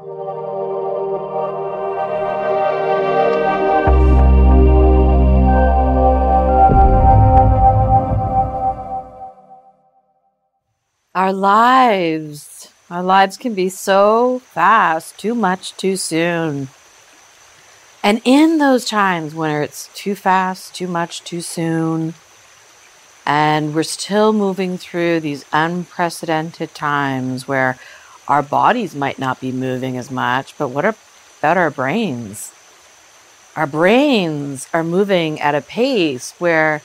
Our lives, our lives can be so fast, too much too soon. And in those times when it's too fast, too much too soon, and we're still moving through these unprecedented times where our bodies might not be moving as much, but what about our brains? Our brains are moving at a pace where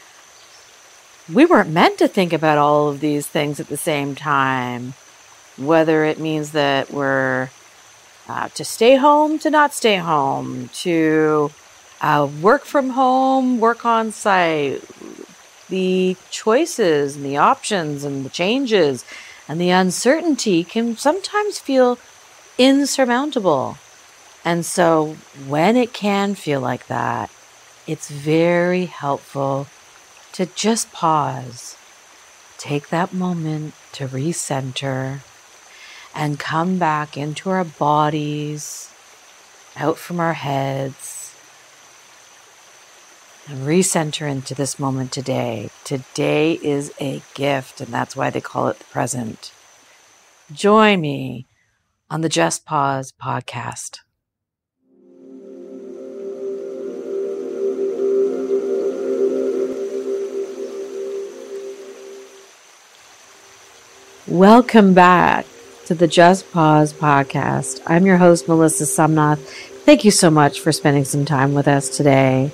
we weren't meant to think about all of these things at the same time. Whether it means that we're uh, to stay home, to not stay home, to uh, work from home, work on site, the choices and the options and the changes and the uncertainty can sometimes feel insurmountable. And so, when it can feel like that, it's very helpful to just pause, take that moment to recenter, and come back into our bodies, out from our heads, and recenter into this moment today. Today is a gift, and that's why they call it the present. Join me on the Just Pause podcast. Welcome back to the Just Pause podcast. I'm your host, Melissa Sumnauth. Thank you so much for spending some time with us today.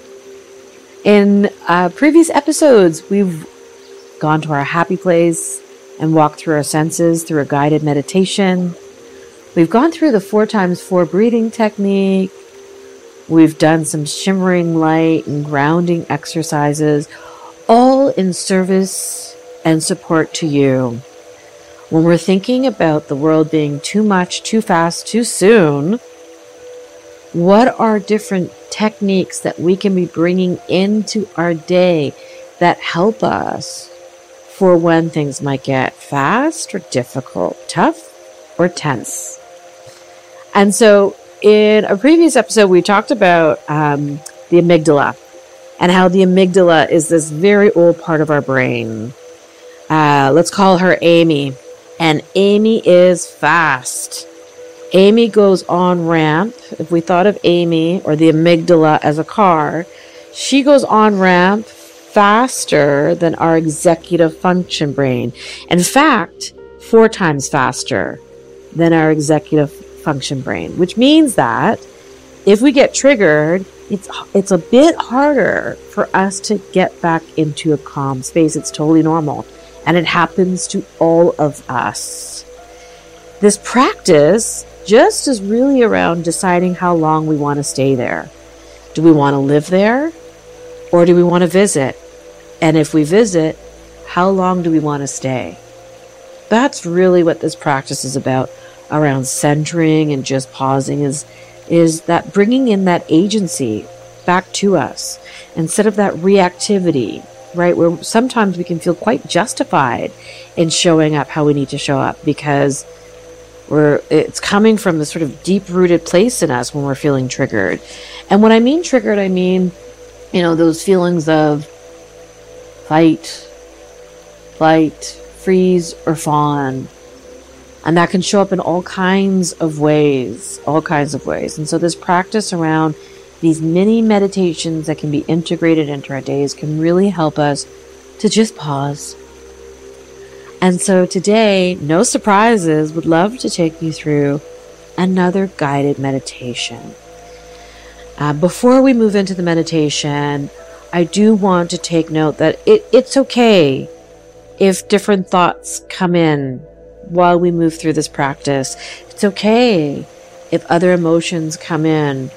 In uh, previous episodes, we've gone to our happy place and walked through our senses through a guided meditation. We've gone through the four times four breathing technique. We've done some shimmering light and grounding exercises, all in service and support to you when we're thinking about the world being too much, too fast, too soon, what are different techniques that we can be bringing into our day that help us for when things might get fast or difficult, tough or tense? And so, in a previous episode, we talked about um, the amygdala and how the amygdala is this very old part of our brain. Uh, let's call her Amy and Amy is fast. Amy goes on ramp. If we thought of Amy or the amygdala as a car, she goes on ramp faster than our executive function brain. In fact, four times faster than our executive function brain, which means that if we get triggered, it's it's a bit harder for us to get back into a calm space. It's totally normal and it happens to all of us. This practice just is really around deciding how long we want to stay there. Do we want to live there or do we want to visit? And if we visit, how long do we want to stay? That's really what this practice is about around centering and just pausing is is that bringing in that agency back to us instead of that reactivity right? Where sometimes we can feel quite justified in showing up how we need to show up because we're it's coming from this sort of deep rooted place in us when we're feeling triggered. And when I mean triggered, I mean, you know, those feelings of fight, flight, freeze, or fawn. And that can show up in all kinds of ways, all kinds of ways. And so this practice around these mini meditations that can be integrated into our days can really help us to just pause. And so today, no surprises, would love to take you through another guided meditation. Uh, before we move into the meditation, I do want to take note that it, it's okay if different thoughts come in while we move through this practice. It's okay if other emotions come in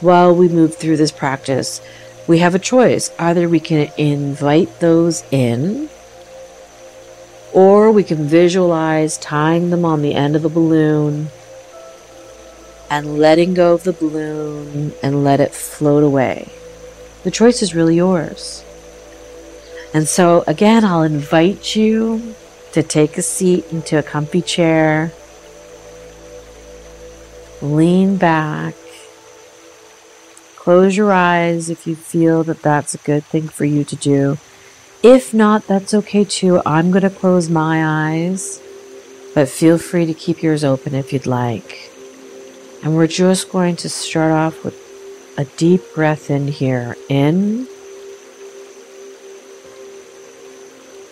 while we move through this practice, we have a choice. Either we can invite those in, or we can visualize tying them on the end of the balloon and letting go of the balloon and let it float away. The choice is really yours. And so, again, I'll invite you to take a seat into a comfy chair lean back. Close your eyes if you feel that that's a good thing for you to do. If not, that's okay too. I'm going to close my eyes, but feel free to keep yours open if you'd like. And we're just going to start off with a deep breath in here. In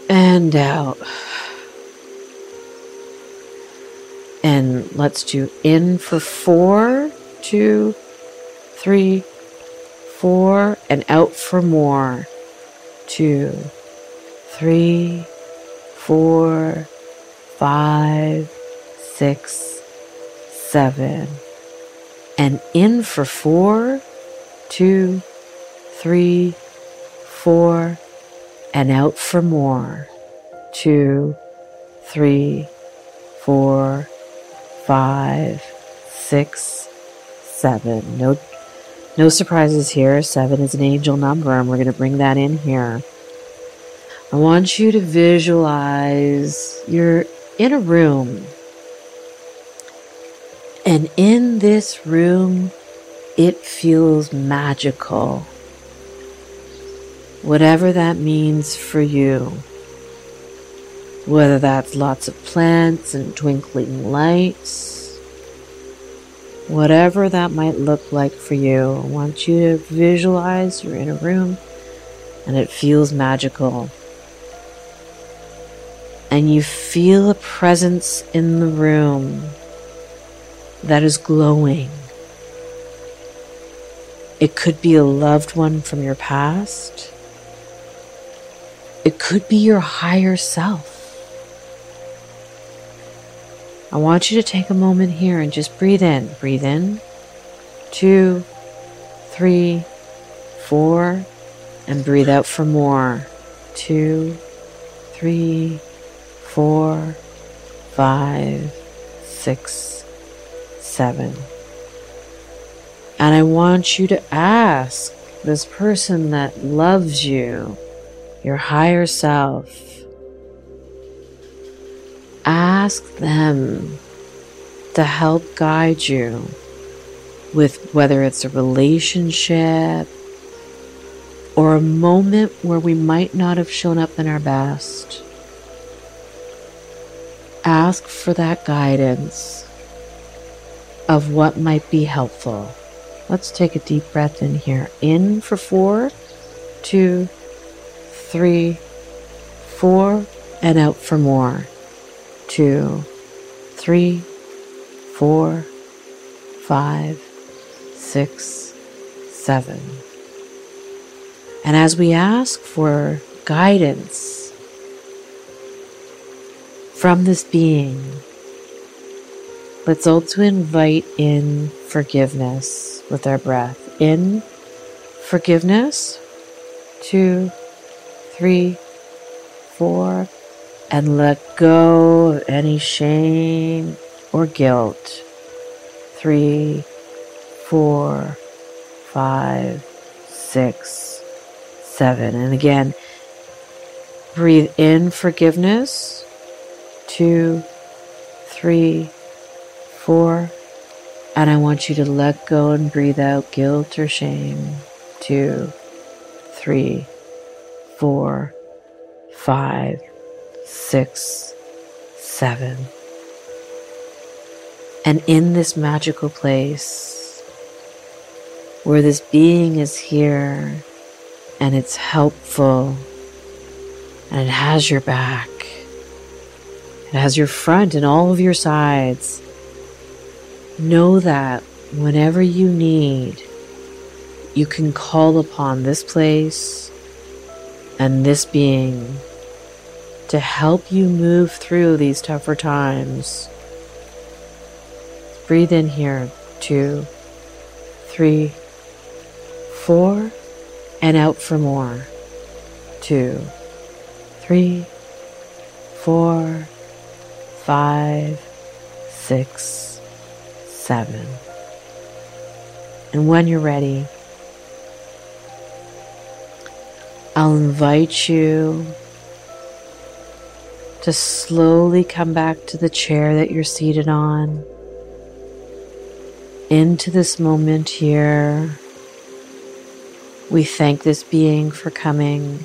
and out. And let's do in for four, two, three, four, and out for more. Two, three, four, five, six, seven. And in for four, two, three, four, and out for more. Two, three, four, five, six, seven. No, no surprises here. Seven is an angel number, and we're going to bring that in here. I want you to visualize you're in a room. And in this room, it feels magical. Whatever that means for you. Whether that's lots of plants and twinkling lights. Whatever that might look like for you, I want you to visualize you're in a room and it feels magical and you feel a presence in the room that is glowing. It could be a loved one from your past. It could be your higher self. I want you to take a moment here and just breathe in. Breathe in. Two, three, four, and breathe out for more. Two, three, four, five, six, seven. And I want you to ask this person that loves you, your higher self, ask them to help guide you with whether it's a relationship or a moment where we might not have shown up in our best ask for that guidance of what might be helpful. Let's take a deep breath in here. In for four, two, three, four, and out for more. Two, three, four, five, six, seven. And as we ask for guidance, from this being, let's also invite in forgiveness with our breath. In forgiveness, two, three, four, and let go of any shame or guilt. Three, four, five, six, seven. And again, breathe in forgiveness two, three, four. And I want you to let go and breathe out guilt or shame. Two, three, four, five, six, seven. And in this magical place where this being is here and it's helpful and it has your back it has your front and all of your sides. Know that whenever you need, you can call upon this place and this being to help you move through these tougher times. Breathe in here. Two, three, four, and out for more. Two, three, four, five, six, seven. And when you're ready, I'll invite you to slowly come back to the chair that you're seated on. into this moment here. We thank this being for coming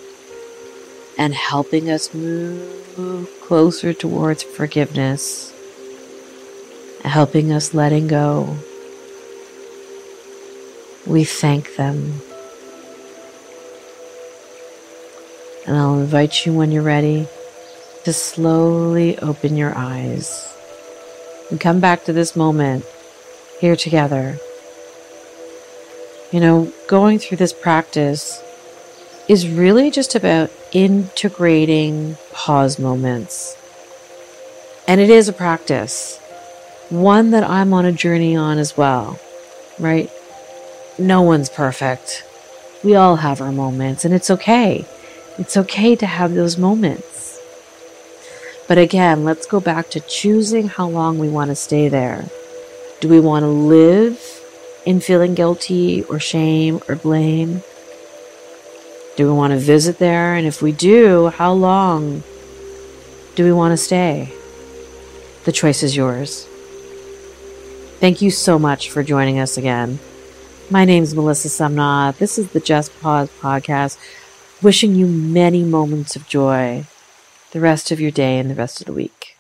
and helping us move closer towards forgiveness, helping us letting go. We thank them. And I'll invite you when you're ready to slowly open your eyes and come back to this moment here together. You know, going through this practice is really just about integrating pause moments. And it is a practice, one that I'm on a journey on as well, right? No one's perfect. We all have our moments, and it's okay. It's okay to have those moments. But again, let's go back to choosing how long we want to stay there. Do we want to live in feeling guilty or shame or blame? Do we want to visit there? And if we do, how long do we want to stay? The choice is yours. Thank you so much for joining us again. My name is Melissa Sumnauth. This is the Just Pause podcast, wishing you many moments of joy the rest of your day and the rest of the week.